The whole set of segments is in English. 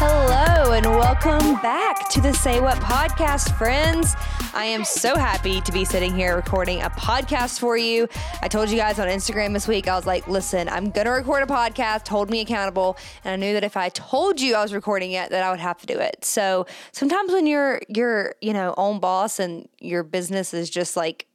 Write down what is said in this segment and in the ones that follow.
Hello, and welcome back to the Say What podcast, friends. I am so happy to be sitting here recording a podcast for you. I told you guys on Instagram this week, I was like, listen, I'm going to record a podcast, hold me accountable. And I knew that if I told you I was recording it, that I would have to do it. So sometimes when you're, you're, you know, own boss and your business is just like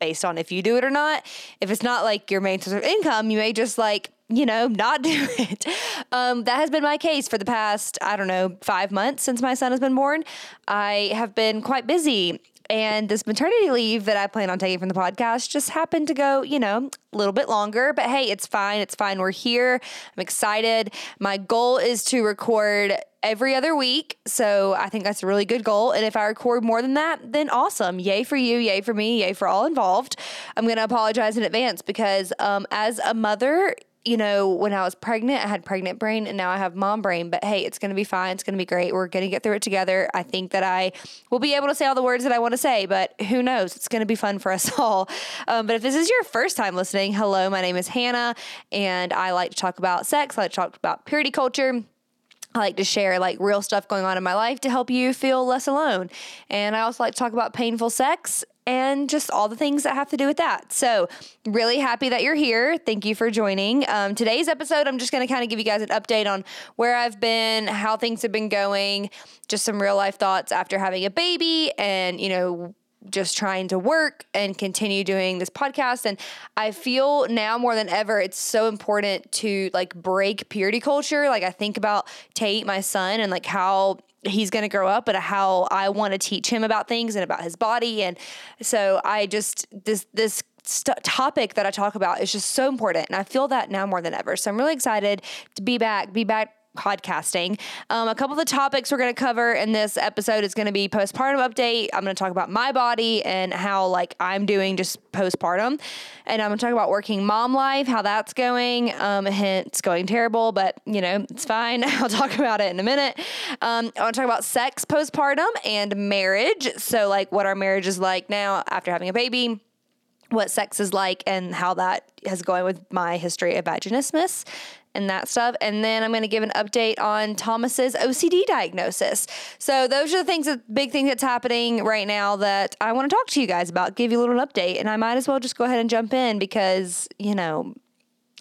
based on if you do it or not, if it's not like your main source of income, you may just like, you know, not do it. Um, that has been my case for the past, I don't know, five months since my son has been born. I have been quite busy and this maternity leave that I plan on taking from the podcast just happened to go, you know, a little bit longer. But hey, it's fine. It's fine. We're here. I'm excited. My goal is to record every other week. So I think that's a really good goal. And if I record more than that, then awesome. Yay for you. Yay for me. Yay for all involved. I'm going to apologize in advance because um, as a mother, you know, when I was pregnant, I had pregnant brain and now I have mom brain. But hey, it's going to be fine. It's going to be great. We're going to get through it together. I think that I will be able to say all the words that I want to say, but who knows? It's going to be fun for us all. Um, but if this is your first time listening, hello, my name is Hanna and I like to talk about sex. I like to talk about purity culture. I like to share like real stuff going on in my life to help you feel less alone. And I also like to talk about painful sex and just all the things that have to do with that. So, really happy that you're here. Thank you for joining. Um, today's episode, I'm just going to kind of give you guys an update on where I've been, how things have been going, just some real life thoughts after having a baby, and, you know, just trying to work and continue doing this podcast and i feel now more than ever it's so important to like break purity culture like i think about tate my son and like how he's going to grow up and how I want to teach him about things and about his body. And so I just, this, this, St- topic that I talk about is just so important. And I feel that now more than ever. So I'm really excited to be back, be back podcasting. Um, a couple of the topics we're going to cover in this episode is going to be postpartum update. I'm going to talk about my body and how like I'm doing just postpartum, and I'm going to talk about working mom life, how that's going. Um, it's going terrible, but you know it's fine. I'll talk about it in a minute. Um, I want to talk about sex postpartum and marriage. So like what our marriage is like now after having a baby what sex is like and how that has going with my history of vaginismus and that stuff. And then I'm going to give an update on Thomas's OCD diagnosis. So those are the things, the big thing that's happening right now that I want to talk to you guys about, give you a little update. And I might as well just go ahead and jump in because, you know,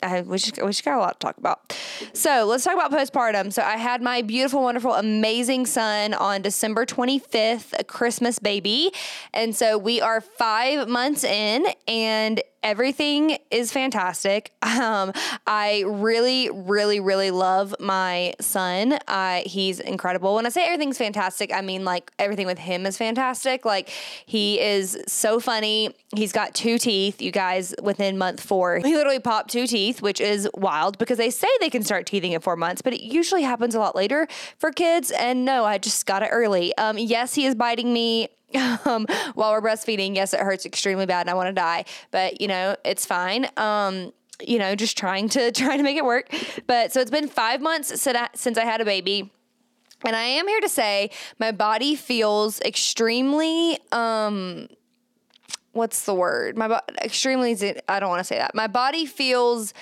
I, we, just, we just got a lot to talk about. So let's talk about postpartum. So I had my beautiful, wonderful, amazing son on December 25th, a Christmas baby. And so we are five months in, and everything is fantastic. Um, I really, really, really love my son. Uh, he's incredible. When I say everything's fantastic, I mean like everything with him is fantastic. Like he is so funny. He's got two teeth, you guys, within month four. He literally popped two teeth, which is wild because they say they can start teething at four months, but it usually happens a lot later for kids. And no, I just got it early. Um, yes, he is biting me um, while we're breastfeeding. Yes, it hurts extremely bad and I want to die, but you know, it's fine. Um, you know, just trying to trying to make it work. But so it's been five months since I had a baby. And I am here to say my body feels extremely um what's the word? My body extremely I don't want to say that. My body feels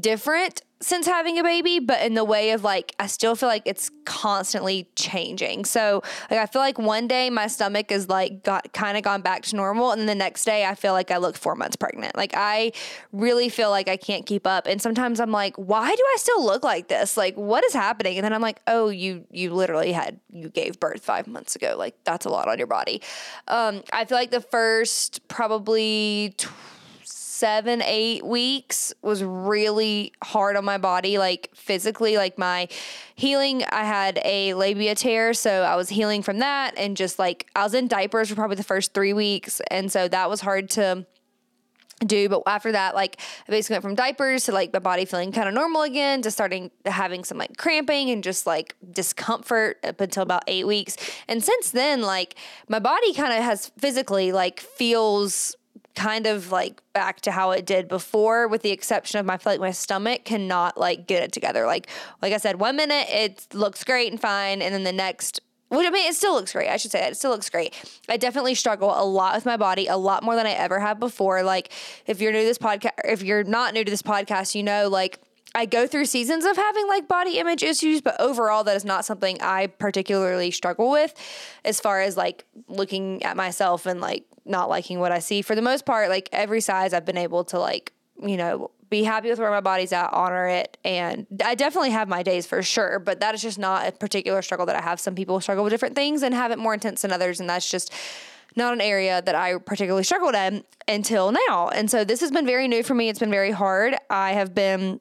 different since having a baby, but in the way of like, I still feel like it's constantly changing. So, like, I feel like one day my stomach is like got kind of gone back to normal, and the next day I feel like I look four months pregnant. Like, I really feel like I can't keep up, and sometimes I'm like, why do I still look like this? Like, what is happening? And then I'm like, oh, you you literally had you gave birth five months ago. Like, that's a lot on your body. Um, I feel like the first probably. Seven, eight weeks was really hard on my body, like physically, like my healing. I had a labia tear, so I was healing from that. And just like I was in diapers for probably the first three weeks. And so that was hard to do but after that like i basically went from diapers to like my body feeling kind of normal again to starting having some like cramping and just like discomfort up until about eight weeks and since then like my body kind of has physically like feels kind of like back to how it did before with the exception of my like my stomach cannot like get it together like like i said one minute it looks great and fine and then the next which I mean, it still looks great. I should say that it still looks great. I definitely struggle a lot with my body, a lot more than I ever have before. Like, if you're new to this podcast, if you're not new to this podcast, you know, like I go through seasons of having like body image issues, but overall, that is not something I particularly struggle with as far as like looking at myself and like not liking what I see. For the most part, like every size I've been able to like, you know, be happy with where my body's at, honor it. And I definitely have my days for sure, but that is just not a particular struggle that I have. Some people struggle with different things and have it more intense than others. And that's just not an area that I particularly struggled in until now. And so this has been very new for me. It's been very hard. I have been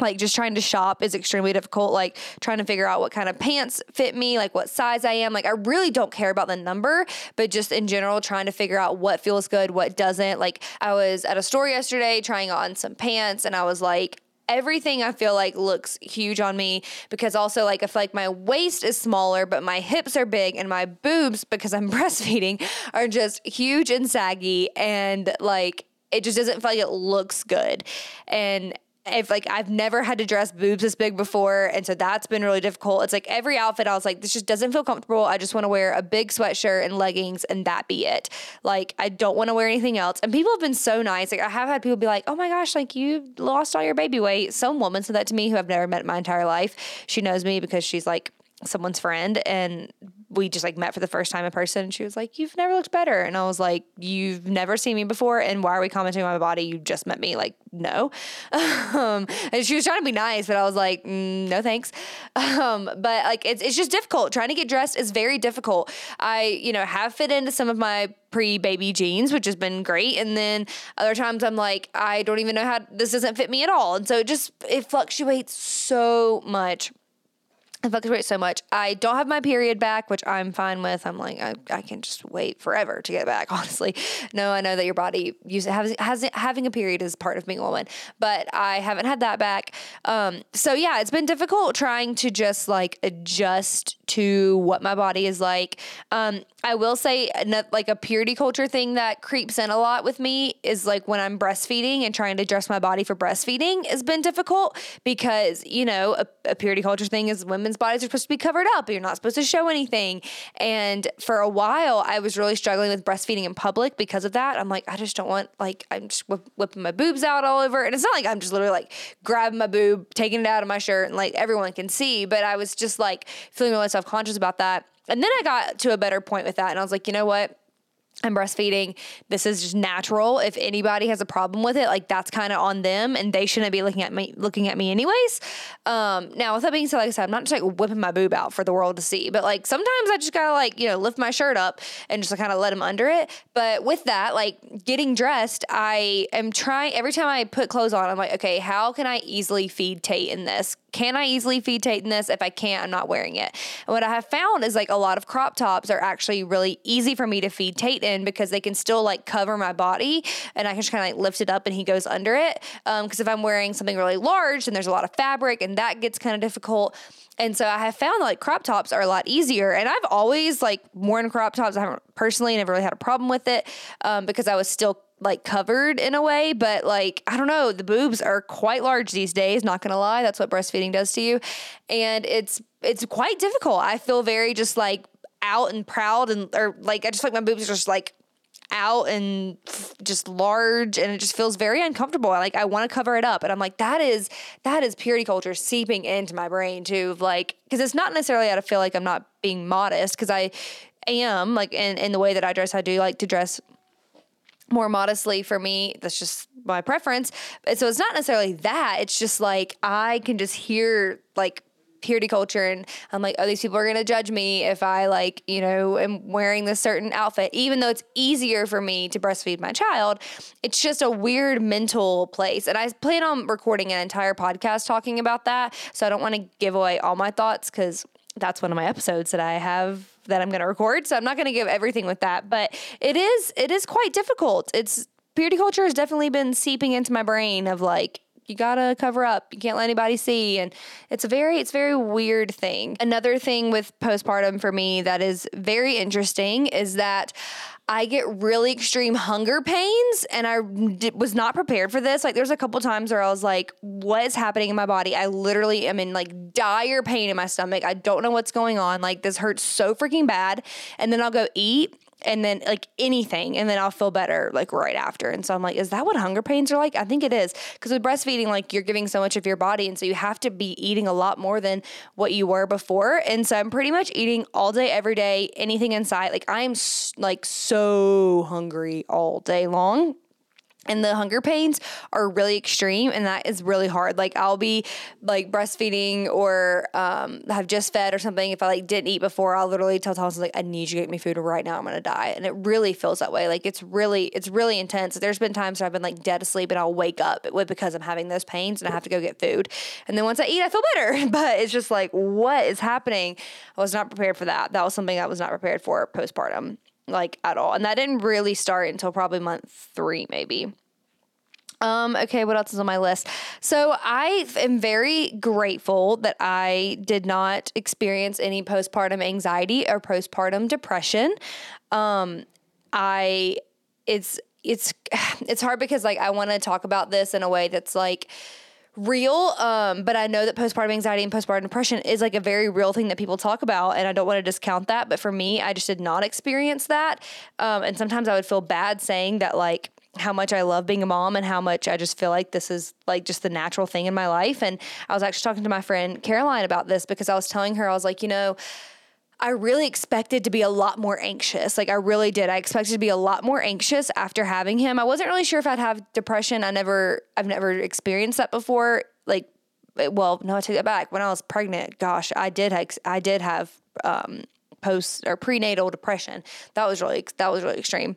like just trying to shop is extremely difficult. Like trying to figure out what kind of pants fit me like what size i am. Like i really don't care about the number but just in general trying to figure out what feels good what doesn't. Like i was at a store yesterday trying on some pants and i was like everything I feel like looks huge on me because also like I feel like my waist is smaller, but my hips are big and my boobs, because I'm breastfeeding, are just huge and saggy and like it just doesn't feel like it looks good. And if like I've never had to dress boobs this big before, and so that's been really difficult. It's like every outfit I was like, this just doesn't feel comfortable. I just want to wear a big sweatshirt and leggings, and that be it. Like I don't want to wear anything else. And people have been so nice. Like I have had people be like, oh my gosh, like you lost all your baby weight. Some woman said that to me who I've never met in my entire life. She knows me because she's like someone's friend and we just like met for the first time in person. And she was like, You've never looked better. And I was like, You've never seen me before. And why are we commenting on my body? You just met me. Like, no. Um, and she was trying to be nice, but I was like, mm, No thanks. Um, but like, it's, it's just difficult. Trying to get dressed is very difficult. I, you know, have fit into some of my pre baby jeans, which has been great. And then other times I'm like, I don't even know how this doesn't fit me at all. And so it just, it fluctuates so much. I fluctuate so much. I don't have my period back, which I'm fine with. I'm like, I, I can just wait forever to get back, honestly. No, I know that your body use, has, has, having a period is part of being a woman, but I haven't had that back. Um, so yeah, it's been difficult trying to just like adjust to what my body is like. Um, I will say, like a purity culture thing that creeps in a lot with me is like when I'm breastfeeding and trying to dress my body for breastfeeding has been difficult because, you know, a, a purity culture thing is women's bodies are supposed to be covered up. You're not supposed to show anything. And for a while, I was really struggling with breastfeeding in public because of that. I'm like, I just don't want, like, I'm just whip, whipping my boobs out all over. And it's not like I'm just literally like grabbing my boob, taking it out of my shirt, and like everyone can see. But I was just like feeling really self conscious about that. And then I got to a better point with that. And I was like, you know what? I'm breastfeeding. This is just natural. If anybody has a problem with it, like that's kind of on them, and they shouldn't be looking at me looking at me anyways. Um, now, with that being said, like I said, I'm not just like whipping my boob out for the world to see, but like sometimes I just gotta like you know lift my shirt up and just like, kind of let them under it. But with that, like getting dressed, I am trying every time I put clothes on. I'm like, okay, how can I easily feed Tate in this? Can I easily feed Tate in this? If I can't, I'm not wearing it. And what I have found is like a lot of crop tops are actually really easy for me to feed Tate in because they can still like cover my body and I can just kind of like lift it up and he goes under it. Because um, if I'm wearing something really large, then there's a lot of fabric and that gets kind of difficult. And so I have found like crop tops are a lot easier. And I've always like worn crop tops. I haven't personally never really had a problem with it um, because I was still like covered in a way, but like I don't know, the boobs are quite large these days, not going to lie. That's what breastfeeding does to you. And it's it's quite difficult. I feel very just like out and proud and or like I just like my boobs are just like out and just large and it just feels very uncomfortable. Like I want to cover it up and I'm like that is that is purity culture seeping into my brain too like cuz it's not necessarily I feel like I'm not being modest cuz I am like in in the way that I dress I do like to dress more modestly for me. That's just my preference. So it's not necessarily that. It's just like I can just hear like purity culture and I'm like, oh, these people are gonna judge me if I like, you know, am wearing this certain outfit. Even though it's easier for me to breastfeed my child, it's just a weird mental place. And I plan on recording an entire podcast talking about that. So I don't want to give away all my thoughts because that's one of my episodes that I have that I'm going to record. So I'm not going to give everything with that, but it is it is quite difficult. It's purity culture has definitely been seeping into my brain of like you gotta cover up. You can't let anybody see. And it's a very, it's a very weird thing. Another thing with postpartum for me that is very interesting is that I get really extreme hunger pains and I d- was not prepared for this. Like there's a couple times where I was like, what is happening in my body? I literally am in like dire pain in my stomach. I don't know what's going on. Like this hurts so freaking bad. And then I'll go eat and then like anything and then I'll feel better like right after. And so I'm like, is that what hunger pains are like? I think it is. Because with breastfeeding, like you're giving so much of your body. And so you have to be eating a lot more than what you were before. And so I'm pretty much eating all day, every day, anything in sight. Like I'm like so hungry all day long and the hunger pains are really extreme and that is really hard. Like i'll be like breastfeeding or um, have just fed or something. If i like didn't eat before i'll literally tell thomas like i need you to get me food right now i'm gonna die. And it really feels that way. Like it's really it's really intense. There's been times where i've been like dead asleep and i'll wake up because i'm having those pains and i have to go get food. And then once i eat i feel better. But it's just like what is happening? I was not prepared for that. That was something i was not prepared for postpartum like at all. And that didn't really start until probably month three, maybe. Um, okay, what else is on my list? So I am very grateful that I did not experience any postpartum anxiety or postpartum depression. Um, I it's it's it's hard because like I want to talk about this in a way that's like real. Um, but I know that postpartum anxiety and postpartum depression is like a very real thing that people talk about, and I don't want to discount that. But for me, I just did not experience that. Um, and sometimes I would feel bad saying that, like, how much I love being a mom and how much I just feel like this is like just the natural thing in my life. And I was actually talking to my friend Caroline about this because I was telling her, I was like, you know, I really expected to be a lot more anxious. Like I really did. I expected to be a lot more anxious after having him. I wasn't really sure if I'd have depression. I never I've never experienced that before. Like well, no, I take that back. When I was pregnant, gosh, I did I did have um post or prenatal depression. That was really that was really extreme.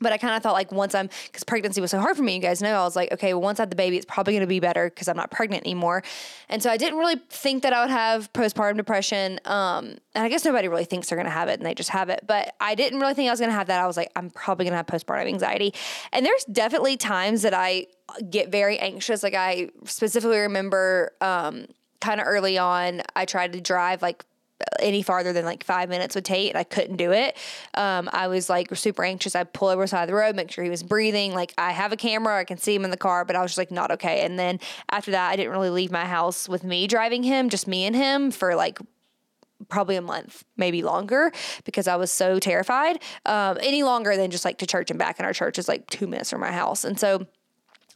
But I kind of thought like once I'm, because pregnancy was so hard for me, you guys know, I was like, okay, well, once I had the baby, it's probably going to be better because I'm not pregnant anymore. And so I didn't really think that I would have postpartum depression. Um, and I guess nobody really thinks they're going to have it and they just have it. But I didn't really think I was going to have that. I was like, I'm probably going to have postpartum anxiety. And there's definitely times that I get very anxious. Like I specifically remember, um, kind of early on, I tried to drive like any farther than like five minutes with Tate, and I couldn't do it. Um, I was like super anxious. I'd pull over side of the road, make sure he was breathing. Like I have a camera, I can see him in the car, but I was just like not okay. And then after that, I didn't really leave my house with me driving him, just me and him for like probably a month, maybe longer, because I was so terrified. Um, any longer than just like to church and back, and our church is like two minutes from my house, and so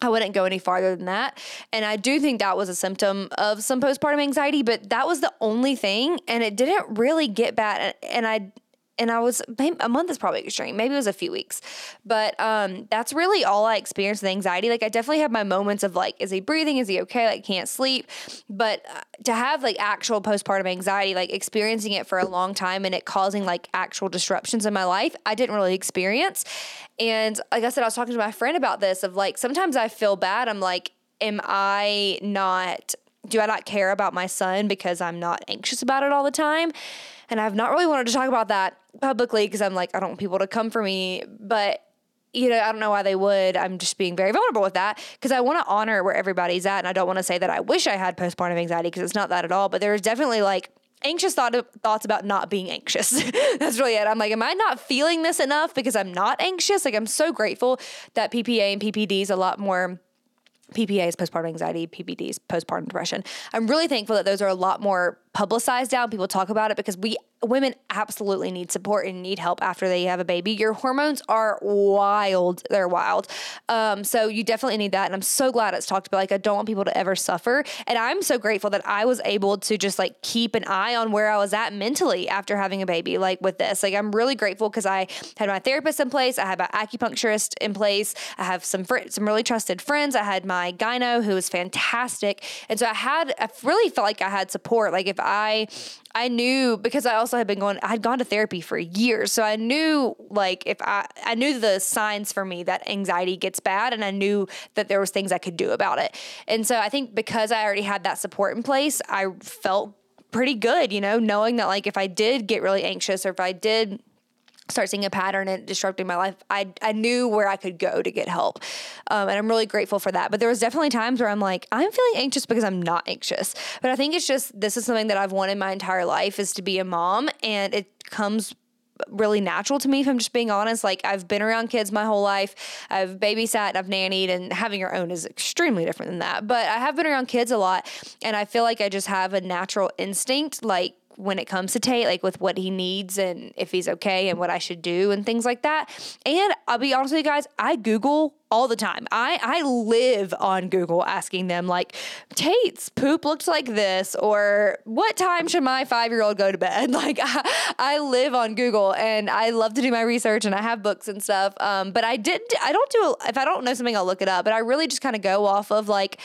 I wouldn't go any farther than that. And I do think that was a symptom of some postpartum anxiety, but that was the only thing. And it didn't really get bad. And I, and I was a month is probably extreme. Maybe it was a few weeks, but um, that's really all I experienced with anxiety. Like I definitely have my moments of like, is he breathing? Is he okay? Like can't sleep. But uh, to have like actual postpartum anxiety, like experiencing it for a long time and it causing like actual disruptions in my life, I didn't really experience. And like I said, I was talking to my friend about this of like sometimes I feel bad. I'm like, am I not? Do I not care about my son because I'm not anxious about it all the time? And I've not really wanted to talk about that publicly because I'm like, I don't want people to come for me. But you know, I don't know why they would. I'm just being very vulnerable with that because I want to honor where everybody's at. And I don't want to say that I wish I had postpartum anxiety because it's not that at all. But there's definitely like anxious thought of, thoughts about not being anxious. That's really it. I'm like, am I not feeling this enough because I'm not anxious? Like, I'm so grateful that PPA and PPD is a lot more PPA is postpartum anxiety, PPD is postpartum depression. I'm really thankful that those are a lot more publicized now. People talk about it because we women absolutely need support and need help after they have a baby. Your hormones are wild. They're wild. Um, so you definitely need that. And I'm so glad it's talked about. Like, I don't want people to ever suffer. And I'm so grateful that I was able to just like keep an eye on where I was at mentally after having a baby, like with this. Like, I'm really grateful because I had my therapist in place. I had my acupuncturist in place. I have some fr- some really trusted friends. I had my gyno who was fantastic. And so I had, I really felt like I had support. Like, if I, I knew because I also had been going, I had gone to therapy for years. So I knew like if I, I knew the signs for me that anxiety gets bad and I knew that there was things I could do about it. And so I think because I already had that support in place, I felt pretty good, you know, knowing that like if I did get really anxious or if I did start seeing a pattern and disrupting my life, I, I knew where I could go to get help. Um, and I'm really grateful for that. But there was definitely times where I'm like, I'm feeling anxious because I'm not anxious. But I think it's just, this is something that I've wanted my entire life is to be a mom. And it comes really natural to me if I'm just being honest. Like I've been around kids my whole life. I've babysat, I've nannied, and having your own is extremely different than that. But I have been around kids a lot and I feel like I just have a natural instinct like when it comes to Tate, like with what he needs and if he's okay and what I should do and things like that. And I'll be honest with you guys, I Google all the time. I, I live on Google asking them like Tate's poop looks like this or what time should my five year old go to bed? Like I, I, live on Google and I love to do my research and I have books and stuff. Um, but I didn't I don't do if I don't know something I'll look it up. But I really just kind of go off of like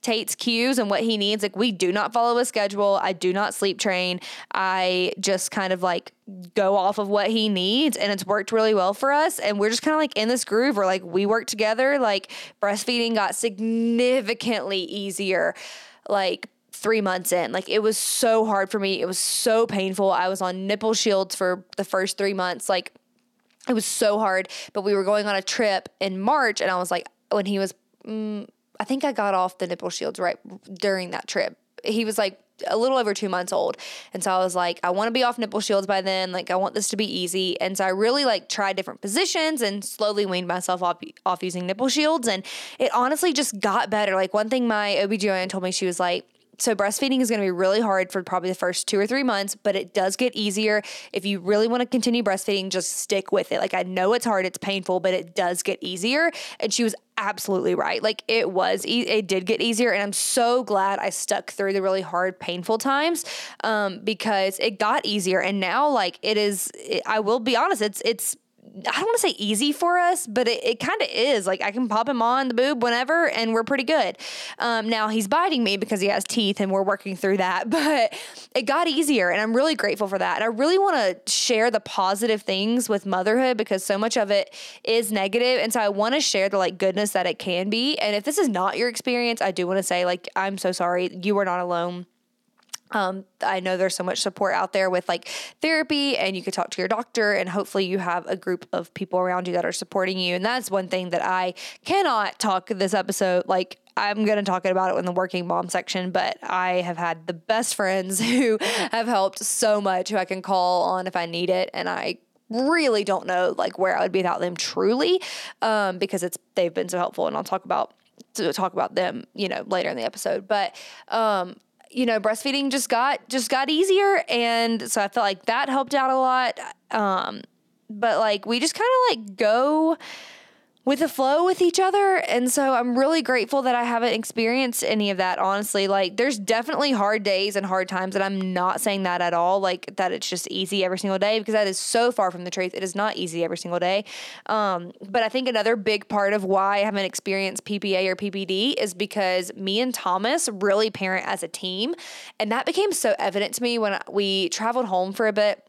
Tate's cues and what he needs. Like, we do not follow a schedule. I do not sleep train. I just kind of like go off of what he needs. And it's worked really well for us. And we're just kind of like in this groove where like we work together. Like, breastfeeding got significantly easier. Like, three months in. Like it was so hard for me. It was so painful. I was on nipple shields for the first three months. Like it was so hard. But we were going on a trip in March, and I was like, when he was mm, I think I got off the nipple shields right during that trip. He was like a little over two months old. And so I was like, I want to be off nipple shields by then. Like, I want this to be easy. And so I really like tried different positions and slowly weaned myself off, off using nipple shields. And it honestly just got better. Like, one thing my OBGYN told me, she was like, so breastfeeding is going to be really hard for probably the first two or three months, but it does get easier. If you really want to continue breastfeeding, just stick with it. Like I know it's hard, it's painful, but it does get easier. And she was absolutely right. Like it was, it did get easier, and I'm so glad I stuck through the really hard, painful times um, because it got easier. And now, like it is, it, I will be honest, it's it's I don't want to say easy for us, but it, it kind of is. Like I can pop him on the boob whenever, and we're pretty good. Um, now he's biting me because he has teeth, and we're working through that. But it got easier, and I'm really grateful for that. And I really want to share the positive things with motherhood because so much of it is negative, and so I want to share the like goodness that it can be. And if this is not your experience, I do want to say like I'm so sorry. You are not alone um, I know there's so much support out there with like therapy, and you could talk to your doctor, and hopefully you have a group of people around you that are supporting you. And that's one thing that I cannot talk this episode. Like, I'm going to talk about it in the working mom section, but I have had the best friends who have helped so much, who I can call on if I need it. And I really don't know like where I would be without them truly, um, because it's they've been so helpful, and I'll talk about to talk about them, you know, later in the episode. But um, you know, breastfeeding just got just got easier, and so I felt like that helped out a lot. Um, but like we just kind of like go with the flow with each other. And so I'm really grateful that I haven't experienced any of that, honestly. Like, there's definitely hard days and hard times, and I'm not saying that at all, like that it's just easy every single day, because that is so far from the truth. It is not easy every single day. Um, but I think another big part of why I haven't experienced PPA or PPD is because me and Thomas really parent as a team. And that became so evident to me when we traveled home for a bit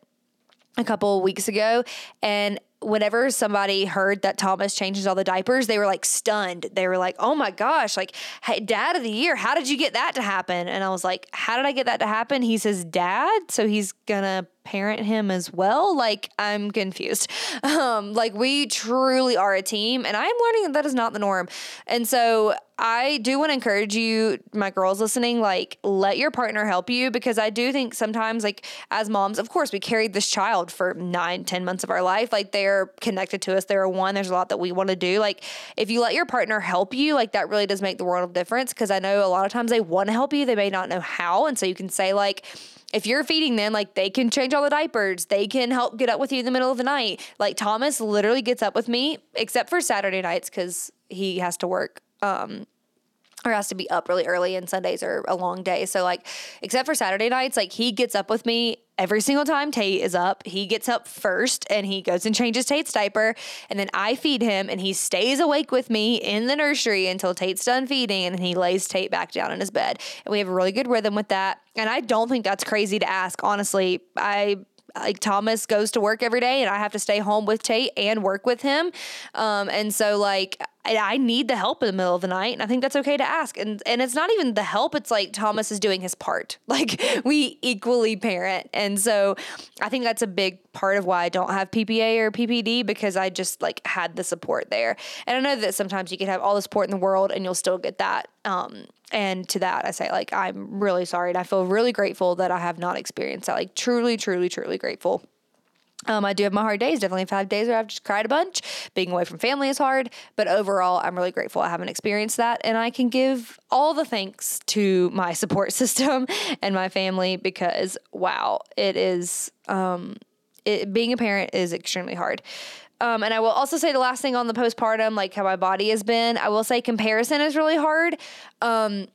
a couple weeks ago and whenever somebody heard that Thomas changes all the diapers, they were like stunned. They were like, "Oh my gosh, like hey, dad of the year, how did you get that to happen?" And I was like, "How did I get that to happen?" He says, "Dad." So he's going to parent him as well. Like I'm confused. Um, like we truly are a team, and I am learning that that is not the norm. And so I do want to encourage you, my girls listening, like let your partner help you because I do think sometimes, like as moms, of course, we carried this child for nine, ten months of our life. Like they're connected to us. They're one. There's a lot that we want to do. Like if you let your partner help you, like that really does make the world of difference. Because I know a lot of times they want to help you, they may not know how, and so you can say like if you're feeding them, like they can change all the diapers, they can help get up with you in the middle of the night. Like Thomas literally gets up with me, except for Saturday nights because he has to work. Um, or has to be up really early and Sundays are a long day. So like except for Saturday nights, like he gets up with me every single time Tate is up. He gets up first and he goes and changes Tate's diaper and then I feed him and he stays awake with me in the nursery until Tate's done feeding and then he lays Tate back down in his bed. And we have a really good rhythm with that. And I don't think that's crazy to ask, honestly. I like Thomas goes to work every day and I have to stay home with Tate and work with him. Um, and so like I need the help in the middle of the night, and I think that's okay to ask. And and it's not even the help; it's like Thomas is doing his part. Like we equally parent, and so I think that's a big part of why I don't have PPA or PPD because I just like had the support there. And I know that sometimes you can have all the support in the world and you'll still get that. Um, and to that, I say like I'm really sorry, and I feel really grateful that I have not experienced that. Like truly, truly, truly grateful. Um, I do have my hard days. Definitely five days where I've just cried a bunch. Being away from family is hard, but overall, I'm really grateful I haven't experienced that, and I can give all the thanks to my support system and my family because wow, it is. Um, it, being a parent is extremely hard. Um, and I will also say the last thing on the postpartum, like how my body has been. I will say comparison is really hard. Um,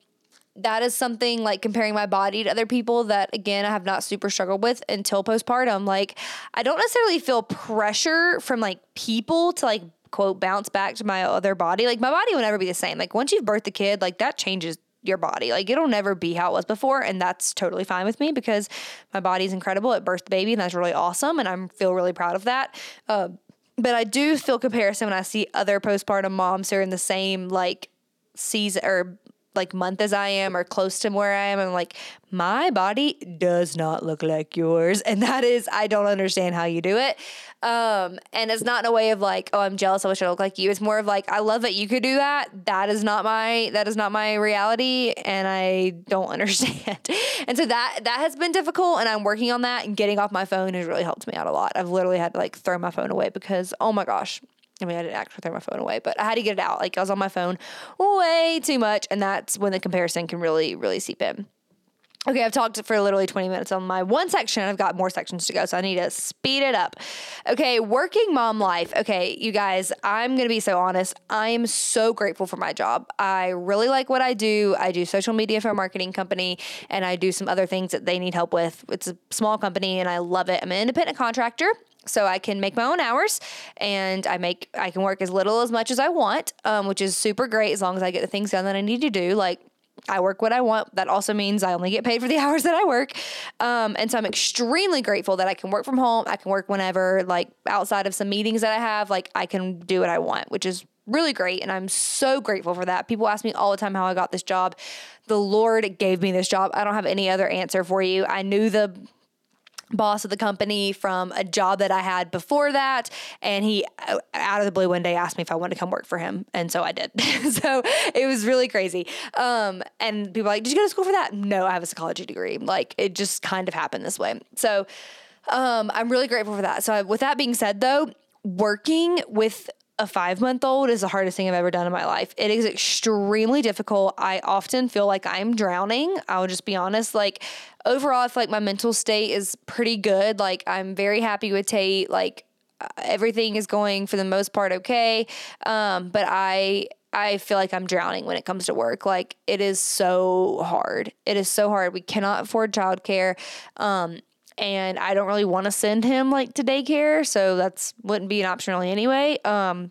that is something like comparing my body to other people that again I have not super struggled with until postpartum. Like I don't necessarily feel pressure from like people to like quote bounce back to my other body. Like my body will never be the same. Like once you've birthed a kid, like that changes your body. Like it'll never be how it was before, and that's totally fine with me because my body's incredible. It birthed the baby, and that's really awesome, and I feel really proud of that. Uh, but I do feel comparison when I see other postpartum moms who are in the same like season or like month as I am or close to where I am. I'm like, my body does not look like yours. And that is, I don't understand how you do it. Um, and it's not in a way of like, oh, I'm jealous. I wish I looked like you. It's more of like, I love that you could do that. That is not my, that is not my reality. And I don't understand. and so that, that has been difficult. And I'm working on that and getting off my phone has really helped me out a lot. I've literally had to like throw my phone away because, oh my gosh, I mean, I didn't actually throw my phone away, but I had to get it out. Like I was on my phone way too much, and that's when the comparison can really, really seep in. Okay, I've talked for literally 20 minutes on my one section. I've got more sections to go, so I need to speed it up. Okay, working mom life. Okay, you guys, I'm going to be so honest. I'm so grateful for my job. I really like what I do. I do social media for a marketing company, and I do some other things that they need help with. It's a small company, and I love it. I'm an independent contractor so I can make my own hours and I make I can work as little as much as I want, um, which is super great as long as I get the things done that I need to do. Like I work what I want. That also means I only get paid for the hours that I work. Um, and so I'm extremely grateful that I can work from home. I can work whenever, like outside of some meetings that I have, like I can do what I want, which is really great. And I'm so grateful for that. People ask me all the time how I got this job. The Lord gave me this job. I don't have any other answer for you. I knew the boss of the company from a job that I had before that. And he, uh, out of the blue, one day asked me if I wanted to come work for him. And so I did. so it was really crazy. Um, and people like, Did you go to school for that? No, I have a psychology degree. Like it just kind of happened this way. So um, I'm really grateful for that. So, with that being said, though, working with a five month old is the hardest thing I've ever done in my life. It is extremely difficult. I often feel like I'm drowning. I'll just be honest. Like, overall, I feel like my mental state is pretty good. Like, I'm very happy with Tate. Like, uh, everything is going for the most part okay. Um, but I, I feel like I'm drowning when it comes to work. Like it is so hard. It is so hard. We cannot afford childcare. Um, and I don't really want to send him like to daycare, so that's wouldn't be an option really anyway. Um,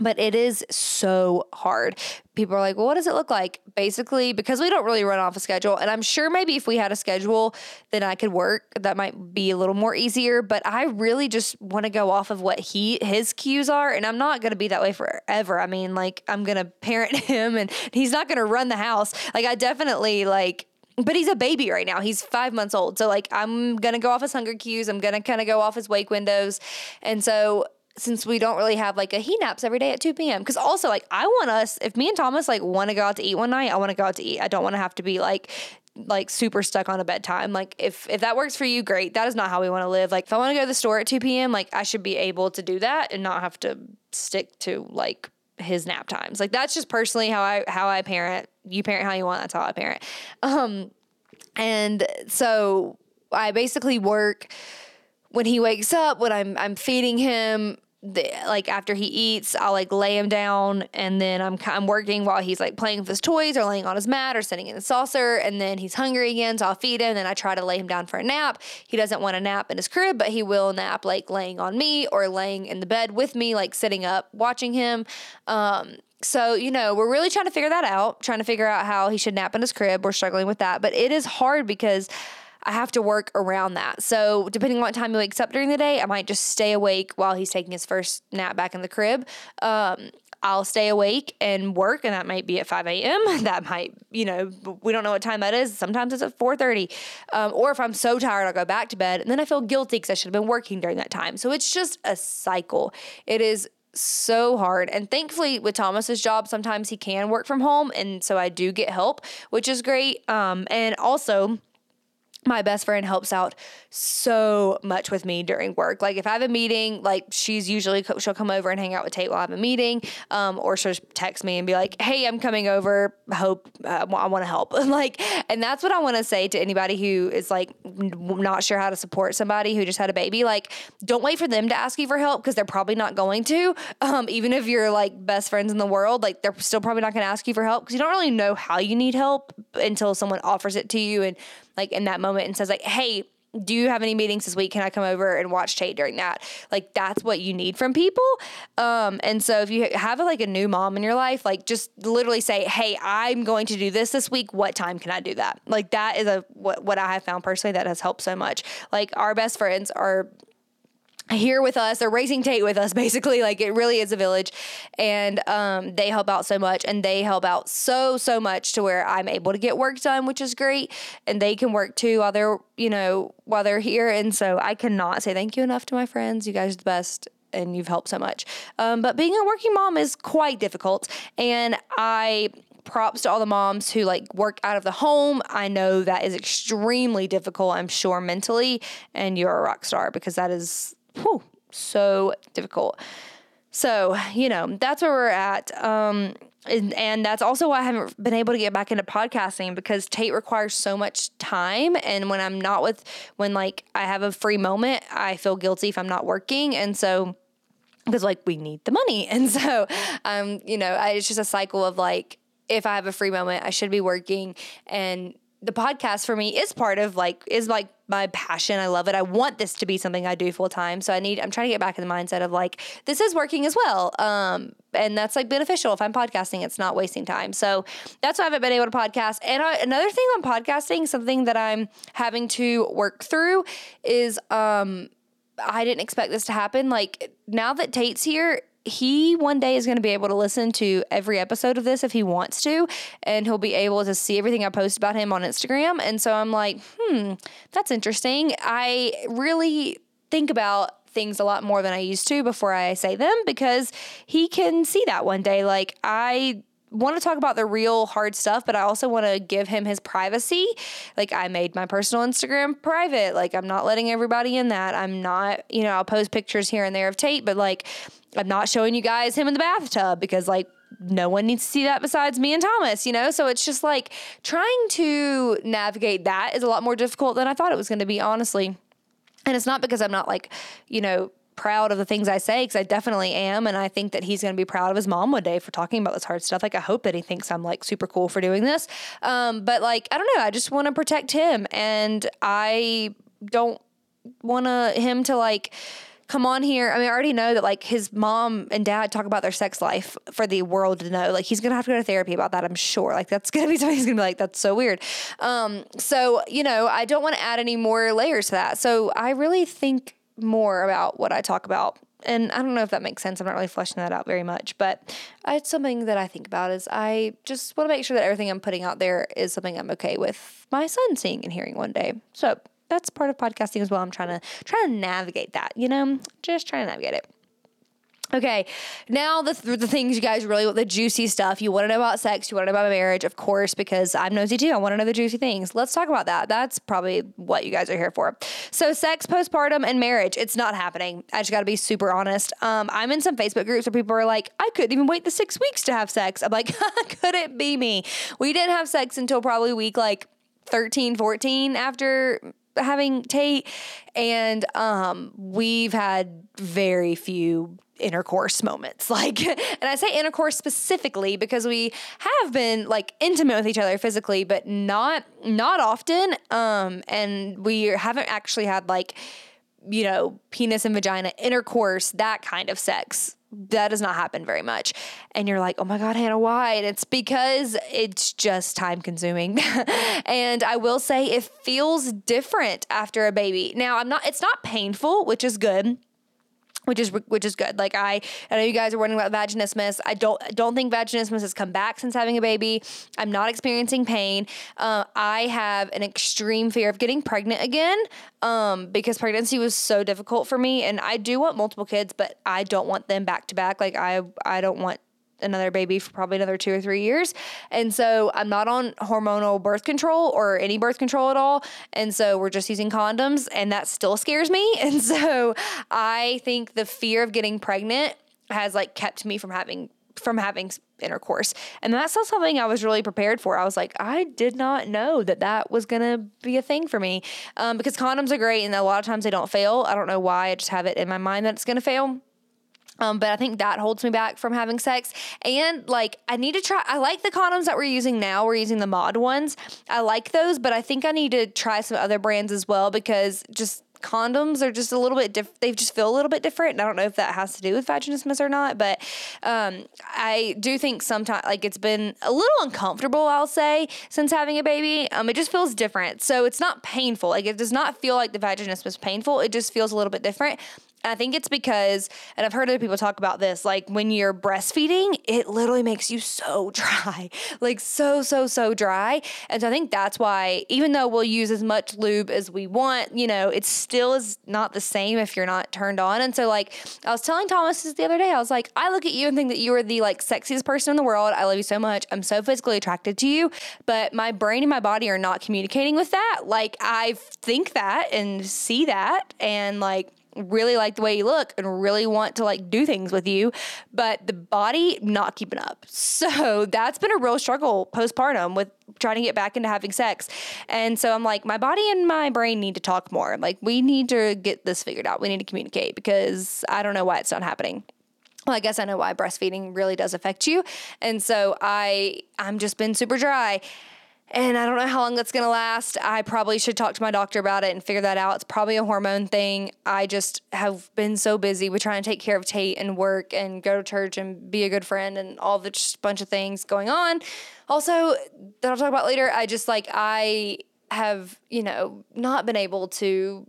but it is so hard. People are like, well, what does it look like? Basically, because we don't really run off a schedule, and I'm sure maybe if we had a schedule, then I could work. That might be a little more easier. But I really just want to go off of what he his cues are, and I'm not to be that way forever. I mean, like I'm to parent him, and he's not to run the house. Like I definitely like but he's a baby right now. He's five months old. So, like, I'm going to go off his hunger cues. I'm going to kind of go off his wake windows. And so, since we don't really have like a he naps every day at 2 p.m. Because also, like, I want us, if me and Thomas like want to go out to eat one night, I want to go out to eat. I don't want to have to be like, like super stuck on a bedtime. Like if if that works for you, great. That is not how we want to live. Like if I want to go to the store at 2 p.m., like I should be able to do that and not have to stick to like his nap times. Like that's just personally how I how I parent. You parent how you want. That's how I parent. Um, and so I basically work when he wakes up. When I'm I'm feeding him. The, like after he eats, I'll like lay him down and then I'm I'm working while he's like playing with his toys or laying on his mat or sitting in the saucer and then he's hungry again, so I'll feed him. And then I try to lay him down for a nap. He doesn't want to nap in his crib, but he will nap like laying on me or laying in the bed with me, like sitting up watching him. Um, so, you know, we're really trying to figure that out, trying to figure out how he should nap in his crib. We're struggling with that, but it is hard because I have to work around that. So, depending on what time he wakes up during the day, I might just stay awake while he's taking his first nap back in the crib. Um, I'll stay awake and work, and that might be at 5 a.m. That might, you know, we don't know what time that is. Sometimes it's at 4:30, um, or if I'm so tired, I'll go back to bed, and then I feel guilty because I should have been working during that time. So it's just a cycle. It is so hard. And thankfully, with Thomas's job, sometimes he can work from home, and so I do get help, which is great. Um, and also my best friend helps out so much with me during work. Like if I have a meeting, like she's usually she'll come over and hang out with Tate while I have a meeting, um, or she'll text me and be like, "Hey, I'm coming over. Hope uh, I want to help." like, and that's what I want to say to anybody who is like not sure how to support somebody who just had a baby. Like, don't wait for them to ask you for help because they're probably not going to. Um, even if you're like best friends in the world, like they're still probably not going to ask you for help because you don't really know how you need help until someone offers it to you and like in that moment and says like, "Hey, do you have any meetings this week? Can I come over and watch Tate during that? Like that's what you need from people. Um, and so if you have like a new mom in your life, like just literally say, "Hey, I'm going to do this this week. What time can I do that?" Like that is a what what I have found personally that has helped so much. Like our best friends are here with us. They're raising Tate with us, basically. Like it really is a village, and um, they help out so much, and they help out so so much to where I'm able to get work done, which is great, and they can work too while they're you know while they're here, and so I cannot say thank you enough to my friends. You guys are the best. And you've helped so much. Um, but being a working mom is quite difficult. And I props to all the moms who like work out of the home. I know that is extremely difficult, I'm sure, mentally. And you're a rock star because that is whew, so difficult. So, you know, that's where we're at. Um, and, and, that's also why I haven't been able to get back into podcasting because Tate requires so much time. And when I'm not with, when like I have a free moment, I feel guilty if I'm not working. And so, because like we need the money. And so, um, you know, I, it's just a cycle of like, if I have a free moment, I should be working. And the podcast for me is part of like is like my passion. I love it. I want this to be something I do full time. So I need I'm trying to get back in the mindset of like this is working as well. Um and that's like beneficial if I'm podcasting, it's not wasting time. So that's why I haven't been able to podcast. And I, another thing on podcasting, something that I'm having to work through is um I didn't expect this to happen. Like now that Tate's here, he one day is going to be able to listen to every episode of this if he wants to, and he'll be able to see everything I post about him on Instagram. And so I'm like, hmm, that's interesting. I really think about things a lot more than I used to before I say them because he can see that one day. Like, I want to talk about the real hard stuff, but I also want to give him his privacy. Like I made my personal Instagram private. Like I'm not letting everybody in that. I'm not, you know, I'll post pictures here and there of Tate, but like I'm not showing you guys him in the bathtub because like no one needs to see that besides me and Thomas, you know? So it's just like trying to navigate that is a lot more difficult than I thought it was going to be, honestly. And it's not because I'm not like, you know, proud of the things I say because I definitely am. And I think that he's going to be proud of his mom one day for talking about this hard stuff. Like, I hope that he thinks I'm like super cool for doing this. Um, but like, I don't know. I just want to protect him. And I don't want him to like, come on here. I mean, I already know that like his mom and dad talk about their sex life for the world to know. Like he's gonna have to go to therapy about that, I'm sure. Like that's gonna be something he's gonna be like, that's so weird. Um, so, you know, I don't want to add any more layers to that. So I really think more about what I talk about. And I don't know if that makes sense. I'm not really fleshing that out very much, but it's something that I think about is I just want to make sure that everything I'm putting out there is something I'm okay with my son seeing and hearing one day. So that's part of podcasting as well. I'm trying to try to navigate that, you know, just trying to navigate it. Okay, now the, the things you guys really want, the juicy stuff. You want to know about sex, you want to know about marriage, of course, because I'm nosy too. I want to know the juicy things. Let's talk about that. That's probably what you guys are here for. So, sex, postpartum, and marriage. It's not happening. I just got to be super honest. Um, I'm in some Facebook groups where people are like, I couldn't even wait the six weeks to have sex. I'm like, could it be me? We didn't have sex until probably week like 13, 14 after having Tate, and um, we've had very few intercourse moments. Like, and I say intercourse specifically because we have been like intimate with each other physically, but not not often. Um, and we haven't actually had like you know penis and vagina intercourse, that kind of sex that does not happen very much. And you're like, oh my God, Hanna, why? And it's because it's just time consuming. and I will say it feels different after a baby. Now, I'm not, it's not painful, which is good which is which is good. Like I, I know you guys are wondering about vaginismus. I don't don't think vaginismus has come back since having a baby. I'm not experiencing pain. Uh, I have an extreme fear of getting pregnant again um, because pregnancy was so difficult for me, and I do want multiple kids, but I don't want them back to back. Like I I don't want another baby for probably another two or three years. And so I'm not on hormonal birth control or any birth control at all. And so we're just using condoms, and that still scares me. And so I think the fear of getting pregnant has like kept me from having from having intercourse. And that's not something I was really prepared for. I was like, I did not know that that was going to be a thing for me um, because condoms are great and a lot of times they don't fail. I don't know why. I just have it in my mind that it's going to fail. Um, but I think that holds me back from having sex. And like, I need to try. I like the condoms that we're using now. We're using the mod ones. I like those, but I think I need to try some other brands as well because just condoms are just a little bit different. They just feel a little bit different. And I don't know if that has to do with vaginismus or not, but um, I do think sometimes like it's been a little uncomfortable, I'll say, since having a baby. Um, it just feels different. So it's not painful. Like it does not feel like the vaginismus is painful. It just feels a little bit different. I think it's because, and I've heard other people talk about this, like when you're breastfeeding, it literally makes you so dry, like so, so, so dry. And so I think that's why, even though we'll use as much lube as we want, you know, it still is not the same if you're not turned on. And so, like, I was telling Thomas the other day, I was like, I look at you and think that you are the like sexiest person in the world. I love you so much. I'm so physically attracted to you, but my brain and my body are not communicating with that. Like, I think that and see that. And like, really like the way you look and really want to like do things with you, but the body not keeping up. So that's been a real struggle postpartum with trying to get back into having sex. And so I'm like, my body and my brain need to talk more. Like, we need to get this figured out. We need to communicate because I don't know why it's not happening well, I guess I know why breastfeeding really does affect you. And so I I'm just been super dry and I don't know how long that's going to last. I probably should talk to my doctor about it and figure that out. It's probably a hormone thing. I just have been so busy with trying to take care of Tate and work and go to church and be a good friend and all the just bunch of things going on. Also, that I'll talk about later, I just like, I have, you know, not been able to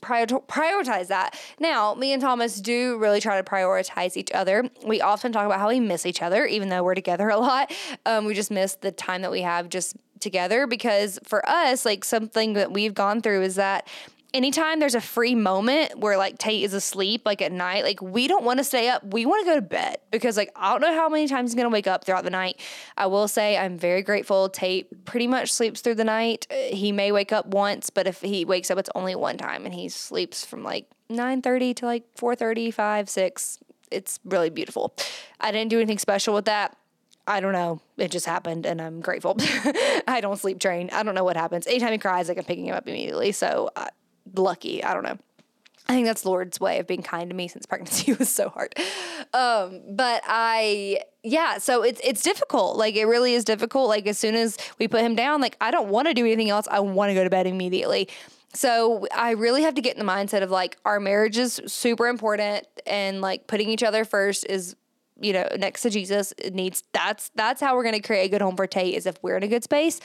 prioritize that. Now, me and Thomas do really try to prioritize each other. We often talk about how we miss each other, even though we're together a lot. Um, we just miss the time that we have just together because for us, like something that we've gone through is that anytime there's a free moment where like Tate is asleep, like at night, like we don't want to stay up. We want to go to bed because like I don't know how many times he's gonna wake up throughout the night. I will say I'm very grateful. Tate pretty much sleeps through the night. He may wake up once, but if he wakes up, it's only one time, and he sleeps from like 9:30 to like 4:30, 5, 6. It's really beautiful. I didn't do anything special with that. I don't know. It just happened and I'm grateful. I don't sleep train. I don't know what happens. Anytime he cries, like I'm picking him up immediately. So uh, lucky. I don't know. I think that's Lord's way of being kind to me since pregnancy was so hard. Um, but I, yeah, so it's it's difficult. Like it really is difficult. Like as soon as we put him down, like I don't want to do anything else. I want to go to bed immediately. So I really have to get in the mindset of like our marriage is super important and like putting each other first is you know, next to Jesus needs that's that's how we're going to create a good home for Tate is if we're in a good space.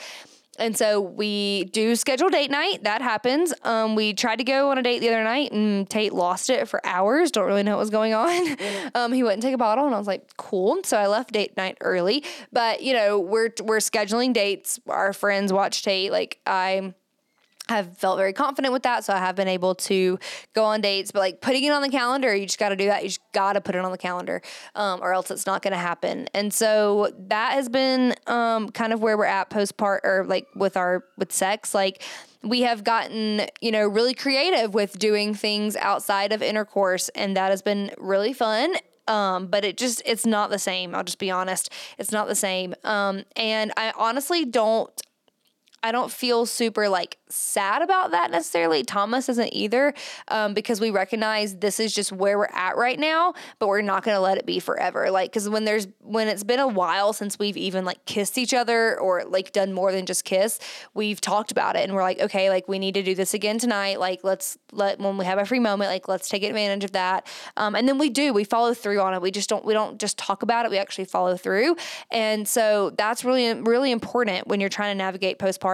And so we do schedule date night. That happens. Um, we tried to go on a date the other night, and Tate lost it for hours. Don't really know what was going on. Um, he wouldn't take a bottle, and I was like, "Cool." So I left date night early. But you know, we're we're scheduling dates. Our friends watch Tate. Like I have felt very confident with that. So I have been able to go on dates, but like putting it on the calendar, you just got to do that. You just got to put it on the calendar, um, or else it's not going to happen. And so that has been um, kind of where we're at postpart or like with our with sex. Like we have gotten you know really creative with doing things outside of intercourse, and that has been really fun. Um, but it just it's not the same. I'll just be honest, it's not the same. Um, and I honestly don't I don't feel super like sad about that necessarily. Thomas isn't either, um, because we recognize this is just where we're at right now, but we're not going to let it be forever. Like, because when there's when it's been a while since we've even like kissed each other or like done more than just kiss, we've talked about it and we're like, okay, like we need to do this again tonight. Like, let's let when we have a free moment, like let's take advantage of that. Um, and then we do, we follow through on it. We just don't, we don't just talk about it. We actually follow through, and so that's really really important when you're trying to navigate postpartum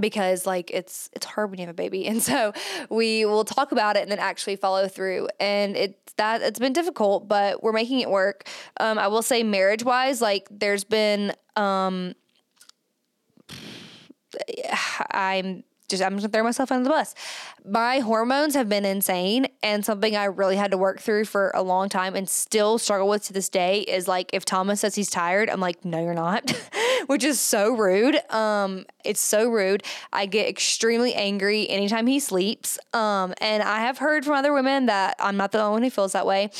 because like it's it's hard when you have a baby. And so we will talk about it and then actually follow through. And it's that it's been difficult but we're making it work. Um, i will say marriage wise like there's been um, i'm just I'm just gonna throw myself under the bus. My hormones have been insane, and something I really had to work through for a long time and still struggle with to this day is like if Thomas says he's tired, I'm like, no, you're not, which is so rude. Um, it's so rude. I get extremely angry anytime he sleeps. Um, and I have heard from other women that I'm not the only one who feels that way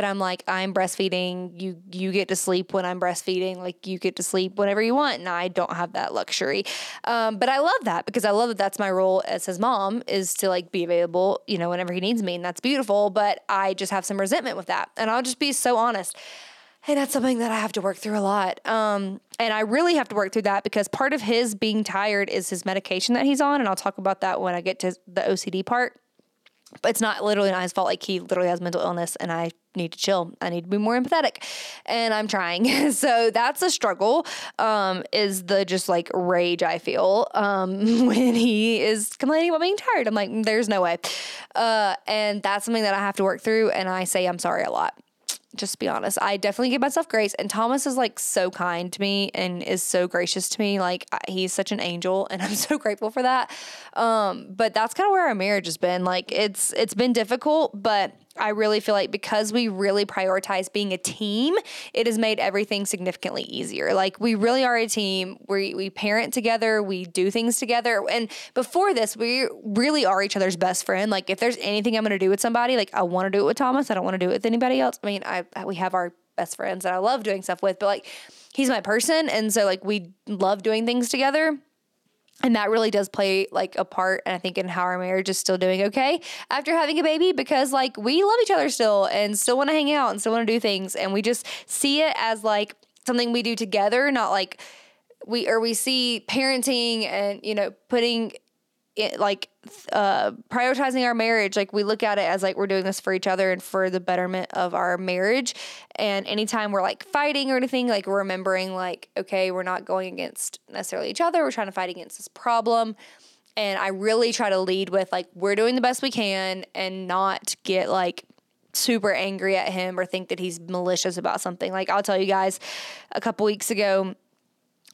but I'm like I'm breastfeeding. You you get to sleep when I'm breastfeeding. Like you get to sleep whenever you want, and I don't have that luxury. Um, but I love that because I love that that's my role as his mom is to like be available, you know, whenever he needs me, and that's beautiful. But I just have some resentment with that, and I'll just be so honest. And that's something that I have to work through a lot. Um, and I really have to work through that because part of his being tired is his medication that he's on. And I'll talk about that when I get to the OCD part but it's not literally not his fault. Like he literally has mental illness and I need to chill. I need to be more empathetic and I'm trying. so that's a struggle, um, is the just like rage I feel, um, when he is complaining about being tired. I'm like, there's no way. Uh, and that's something that I have to work through. And I say, I'm sorry a lot just be honest. I definitely give myself grace. And Thomas is like so kind to me and is so gracious to me. Like he's such an angel and I'm so grateful for that. Um, but that's kind of where our marriage has been. Like it's it's been difficult, but I really feel like because we really prioritize being a team, it has made everything significantly easier. Like we really are a team. We we parent together, we do things together. And before this, we really are each other's best friend. Like if there's anything I'm going to do with somebody, like I want to do it with Thomas, I don't want to do it with anybody else. I mean, I we have our best friends that I love doing stuff with, but like he's my person and so like we love doing things together and that really does play like a part and i think in how our marriage is still doing okay after having a baby because like we love each other still and still want to hang out and still want to do things and we just see it as like something we do together not like we or we see parenting and you know putting it, like uh, prioritizing our marriage like we look at it as like we're doing this for each other and for the betterment of our marriage. And anytime we're like fighting or anything like remembering like okay we're not going against necessarily each other. We're trying to fight against this problem. And i really try to lead with like we're doing the best we can and not get like super angry at him or think that he's malicious about something. Like i'll tell you guys a couple weeks ago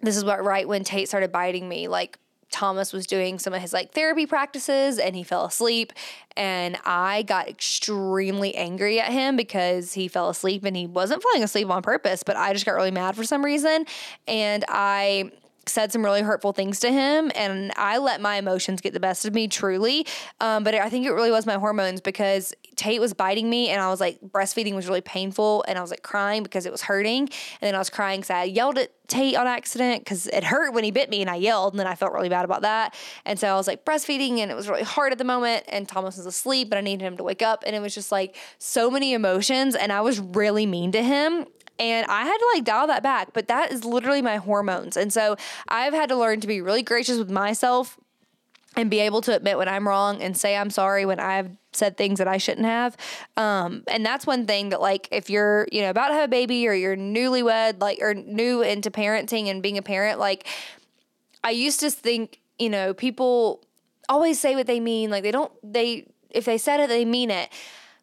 this is what right when tate started biting me like Thomas was doing some of his like therapy practices and he fell asleep. And I got extremely angry at him because he fell asleep and he wasn't falling asleep on purpose, but I just got really mad for some reason. And I said some really hurtful things to him and I let my emotions get the best of me truly. Um, but I think it really was my hormones because Tate was biting me and I was like, breastfeeding was really painful and I was like crying because it was hurting. And then I was crying because I yelled at Tate on accident because it hurt when he bit me and I yelled and then I felt really bad about that. And so I was like breastfeeding and it was really hard at the moment and Thomas was asleep but I needed him to wake up and it was just like so many emotions and I was really mean to him and I had to like dial that back, but that is literally my hormones. And so I've had to learn to be really gracious with myself and be able to admit when I'm wrong and say I'm sorry when I've said things that I shouldn't have. Um, and that's one thing that like if you're, you know, about to have a baby or you're newlywed, like or new into parenting and being a parent, like I used to think, you know, people always say what they mean. Like they don't they if they said it, they mean it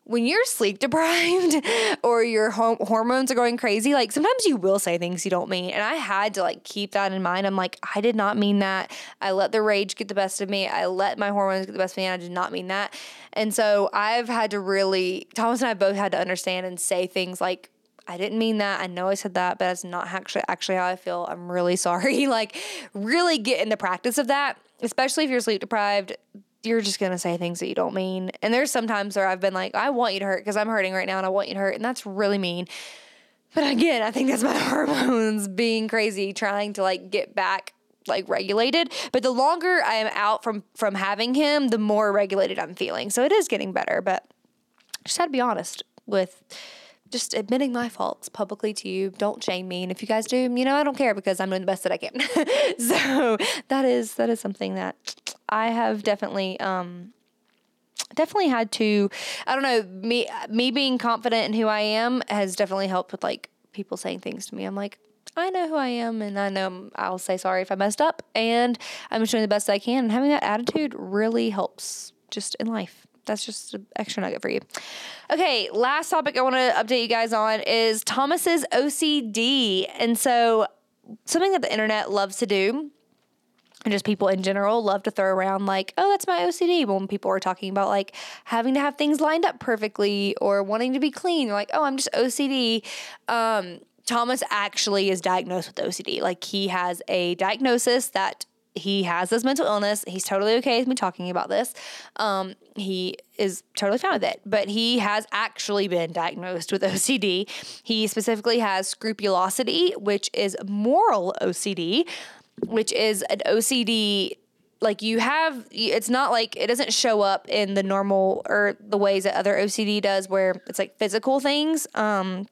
when you're sleep deprived or your hormones are going crazy, like sometimes you will say things you don't mean. And I had to like keep that in mind. I'm like, I did not mean that. I let the rage get the best of me. I let my hormones get the best of me. And I did not mean that. And so I've had to really, Thomas and I both had to understand and say things like, I didn't mean that. I know I said that, but that's not actually actually how I feel. I'm really sorry. like really get in the practice of that, especially if you're sleep deprived you're just gonna say things that you don't mean. And there's sometimes where I've been like, I want you to hurt because I'm hurting right now and I want you to hurt, and that's really mean. But again, I think that's my hormones being crazy, trying to like get back like regulated. But the longer I am out from from having him, the more regulated I'm feeling. So it is getting better, but just had to be honest with just admitting my faults publicly to you. Don't shame me. And if you guys do, you know, I don't care because I'm doing the best that I can. so that is that is something that I have definitely um definitely had to I don't know, me me being confident in who I am has definitely helped with like people saying things to me. I'm like, I know who I am and I know I'll say sorry if I messed up and I'm just doing the best I can. And having that attitude really helps just in life. That's just an extra nugget for you. Okay, last topic I want to update you guys on is Thomas's OCD. And so, something that the internet loves to do and just people in general love to throw around like, oh, that's my OCD. When people are talking about like having to have things lined up perfectly or wanting to be clean, like, oh, I'm just OCD. Um, Thomas actually is diagnosed with OCD. Like he has a diagnosis that he has this mental illness. He's totally okay with me talking about this. Um, he is totally fine with it, but he has actually been diagnosed with OCD. He specifically has scrupulosity, which is moral OCD, which is an OCD like you have it's not like it doesn't show up in the normal or the ways that other OCD does where it's like physical things um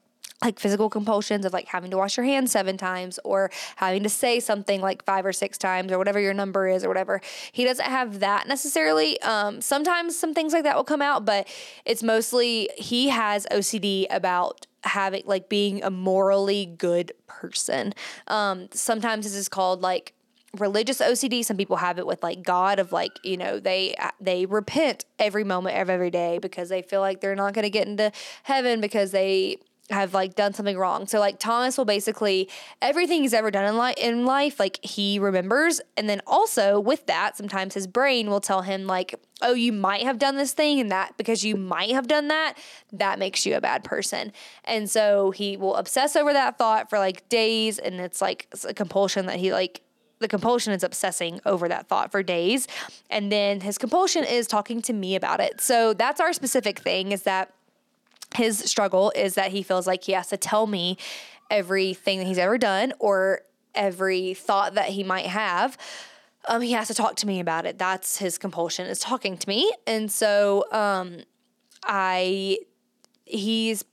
like physical compulsions of like having to wash your hands seven times or having to say something like five or six times or whatever your number is or whatever. He doesn't have that necessarily. Um, sometimes some things like that will come out, but it's mostly he has OCD about having like being a morally good person. Um, sometimes this is called like religious OCD. Some people have it with like God of like, you know, they they repent every moment of every day because they feel like they're not going to get into heaven because they have like done something wrong. So like Thomas will basically everything he's ever done in life in life like he remembers and then also with that sometimes his brain will tell him like oh you might have done this thing and that because you might have done that that makes you a bad person. And so he will obsess over that thought for like days and it's like it's a compulsion that he like the compulsion is obsessing over that thought for days and then his compulsion is talking to me about it. So that's our specific thing is that his struggle is that he feels like he has to tell me everything that he's ever done or every thought that he might have. Um, he has to talk to me about it. That's his compulsion is talking to me. And so um, I he's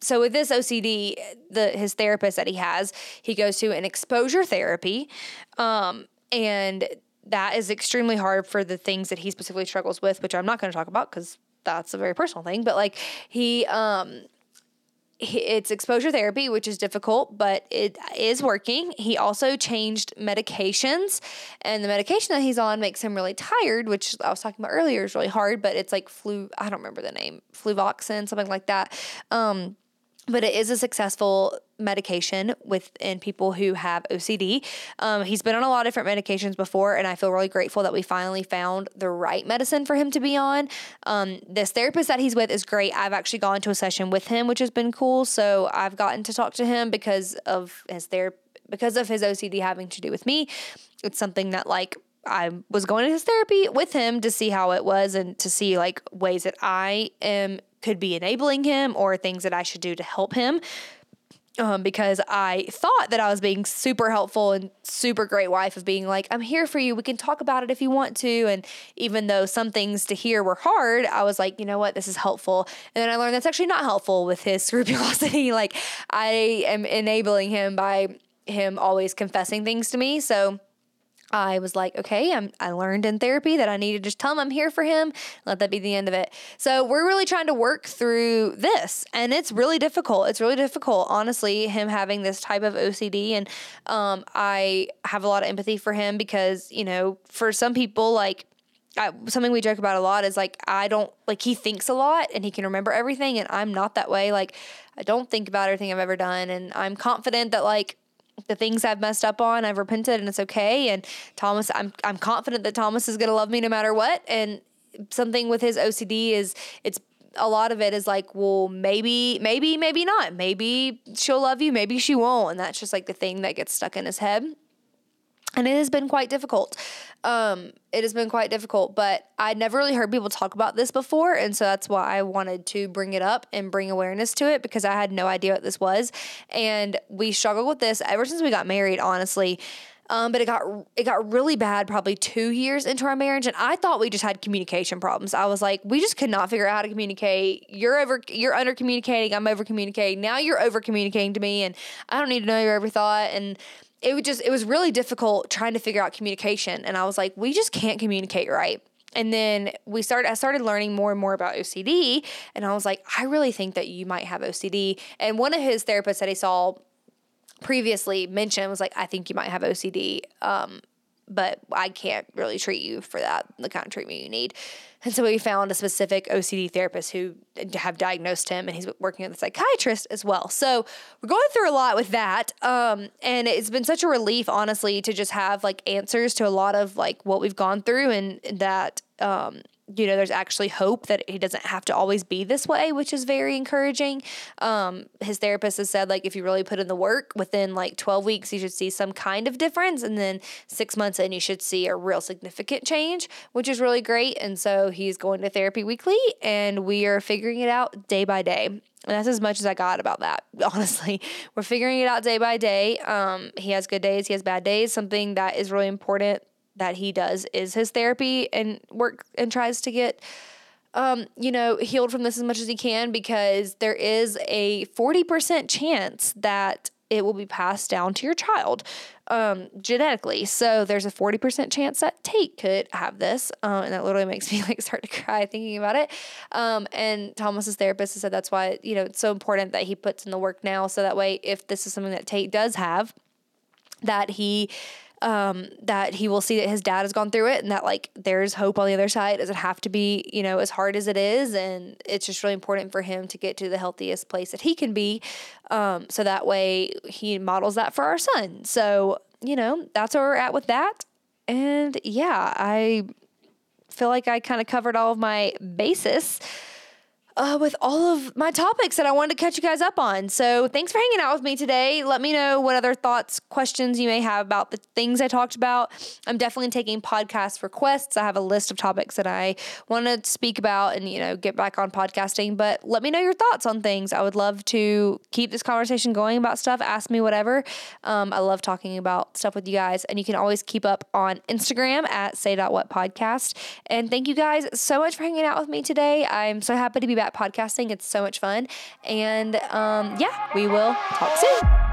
so with this OCD, the his therapist that he has, he goes to an exposure therapy, um, and that is extremely hard for the things that he specifically struggles with, which I'm not going to talk about because that's a very personal thing, but like he um it's exposure therapy, which is difficult, but it is working. He also changed medications, and the medication that he's on makes him really tired, which I was talking about earlier is really hard, but it's like flu, I don't remember the name, fluvoxin, something like that. Um, but it is a successful medication within people who have OCD. Um, he's been on a lot of different medications before, and I feel really grateful that we finally found the right medicine for him to be on. Um, this therapist that he's with is great. I've actually gone to a session with him, which has been cool. So I've gotten to talk to him because of his therapy, because of his OCD having to do with me. It's something that like I was going to his therapy with him to see how it was and to see like ways that I am could be enabling him or things that I should do to help him. Um, because I thought that I was being super helpful and super great wife of being like, I'm here for you. We can talk about it if you want to. And even though some things to hear were hard, I was like, you know what, this is helpful. And then I learned that's actually not helpful with his scrupulosity. like I am enabling him by him always confessing things to me. So I was like, okay, I'm, I learned in therapy that I need to just tell him I'm here for him. Let that be the end of it. So we're really trying to work through this, and it's really difficult. It's really difficult, honestly, him having this type of OCD. And um, I have a lot of empathy for him because, you know, for some people, like, I, something we joke about a lot is like I don't like he thinks a lot and he can remember everything and I'm not that way like I don't think about everything I've ever done and I'm confident that like the things I've messed up on, I've repented and it's okay. And Thomas, I'm I'm confident that Thomas is gonna love me no matter what. And something with his OCD is it's a lot of it is like, well, maybe, maybe, maybe not. Maybe she'll love you, maybe she won't. And that's just like the thing that gets stuck in his head and it has been quite difficult. Um, it has been quite difficult, but I'd never really heard people talk about this before, and so that's why I wanted to bring it up and bring awareness to it because I had no idea what this was, and we struggled with this ever since we got married, honestly. Um, but it got it got really bad probably two years into our marriage, and I thought we just had communication problems. I was like, we just could not figure out how to communicate. You're over, you're under communicating. I'm over communicating. Now you're over communicating to me, and I don't need to know your every thought. And it would just it was really difficult trying to figure out communication and i was like we just can't communicate right and then we started i started learning more and more about ocd and i was like i really think that you might have ocd and one of his therapists that he saw previously mentioned was like, I think you might have OCD. Um, but I can't really treat you for that, the kind of treatment you need. And so we found a specific OCD therapist who have diagnosed him, and he's working with a psychiatrist as well. So we're going through a lot with that, um, and it's been such a relief, honestly, to just have like answers to a lot of like what we've gone through, and that um, you know, there's actually hope that he doesn't have to always be this way, which is very encouraging. Um, his therapist has said, like, if you really put in the work within like 12 weeks, you should see some kind of difference. And then six months in, you should see a real significant change, which is really great. And so he's going to therapy weekly and we are figuring it out day by day. And that's as much as I got about that, honestly. We're figuring it out day by day. Um, he has good days, he has bad days. Something that is really important that he does is his therapy and work and tries to get um, you know, healed from this as much as he can because there is a 40% chance that it will be passed down to your child um, genetically. So there's a 40% chance that Tate could have this. Um, and that literally makes me like start to cry thinking about it. Um, and Thomas's therapist has said that's why, you know, it's so important that he puts in the work now. So that way, if this is something that Tate does have, that he um, that he will see that his dad has gone through it and that like there's hope on the other side. It doesn't have to be, you know, as hard as it is. And it's just really important for him to get to the healthiest place that he can be. Um, so that way he models that for our son. So, you know, that's where we're at with that. And yeah, I feel like I kind of covered all of my basis uh, with all of my topics that I wanted to catch you guys up on. So thanks for hanging out with me today. Let me know what other thoughts, questions you may have about the things I talked about. I'm definitely taking podcast requests. I have a list of topics that I want to speak about and, you know, get back on podcasting. But let me know your thoughts on things. I would love to keep this conversation going about stuff. Ask me whatever. Um, I love talking about stuff with you guys. And you can always keep up on Instagram at say.what podcast. And thank you guys so much for hanging out with me today. I'm so happy to be podcasting. It's so much fun. And um, yeah, we will talk soon.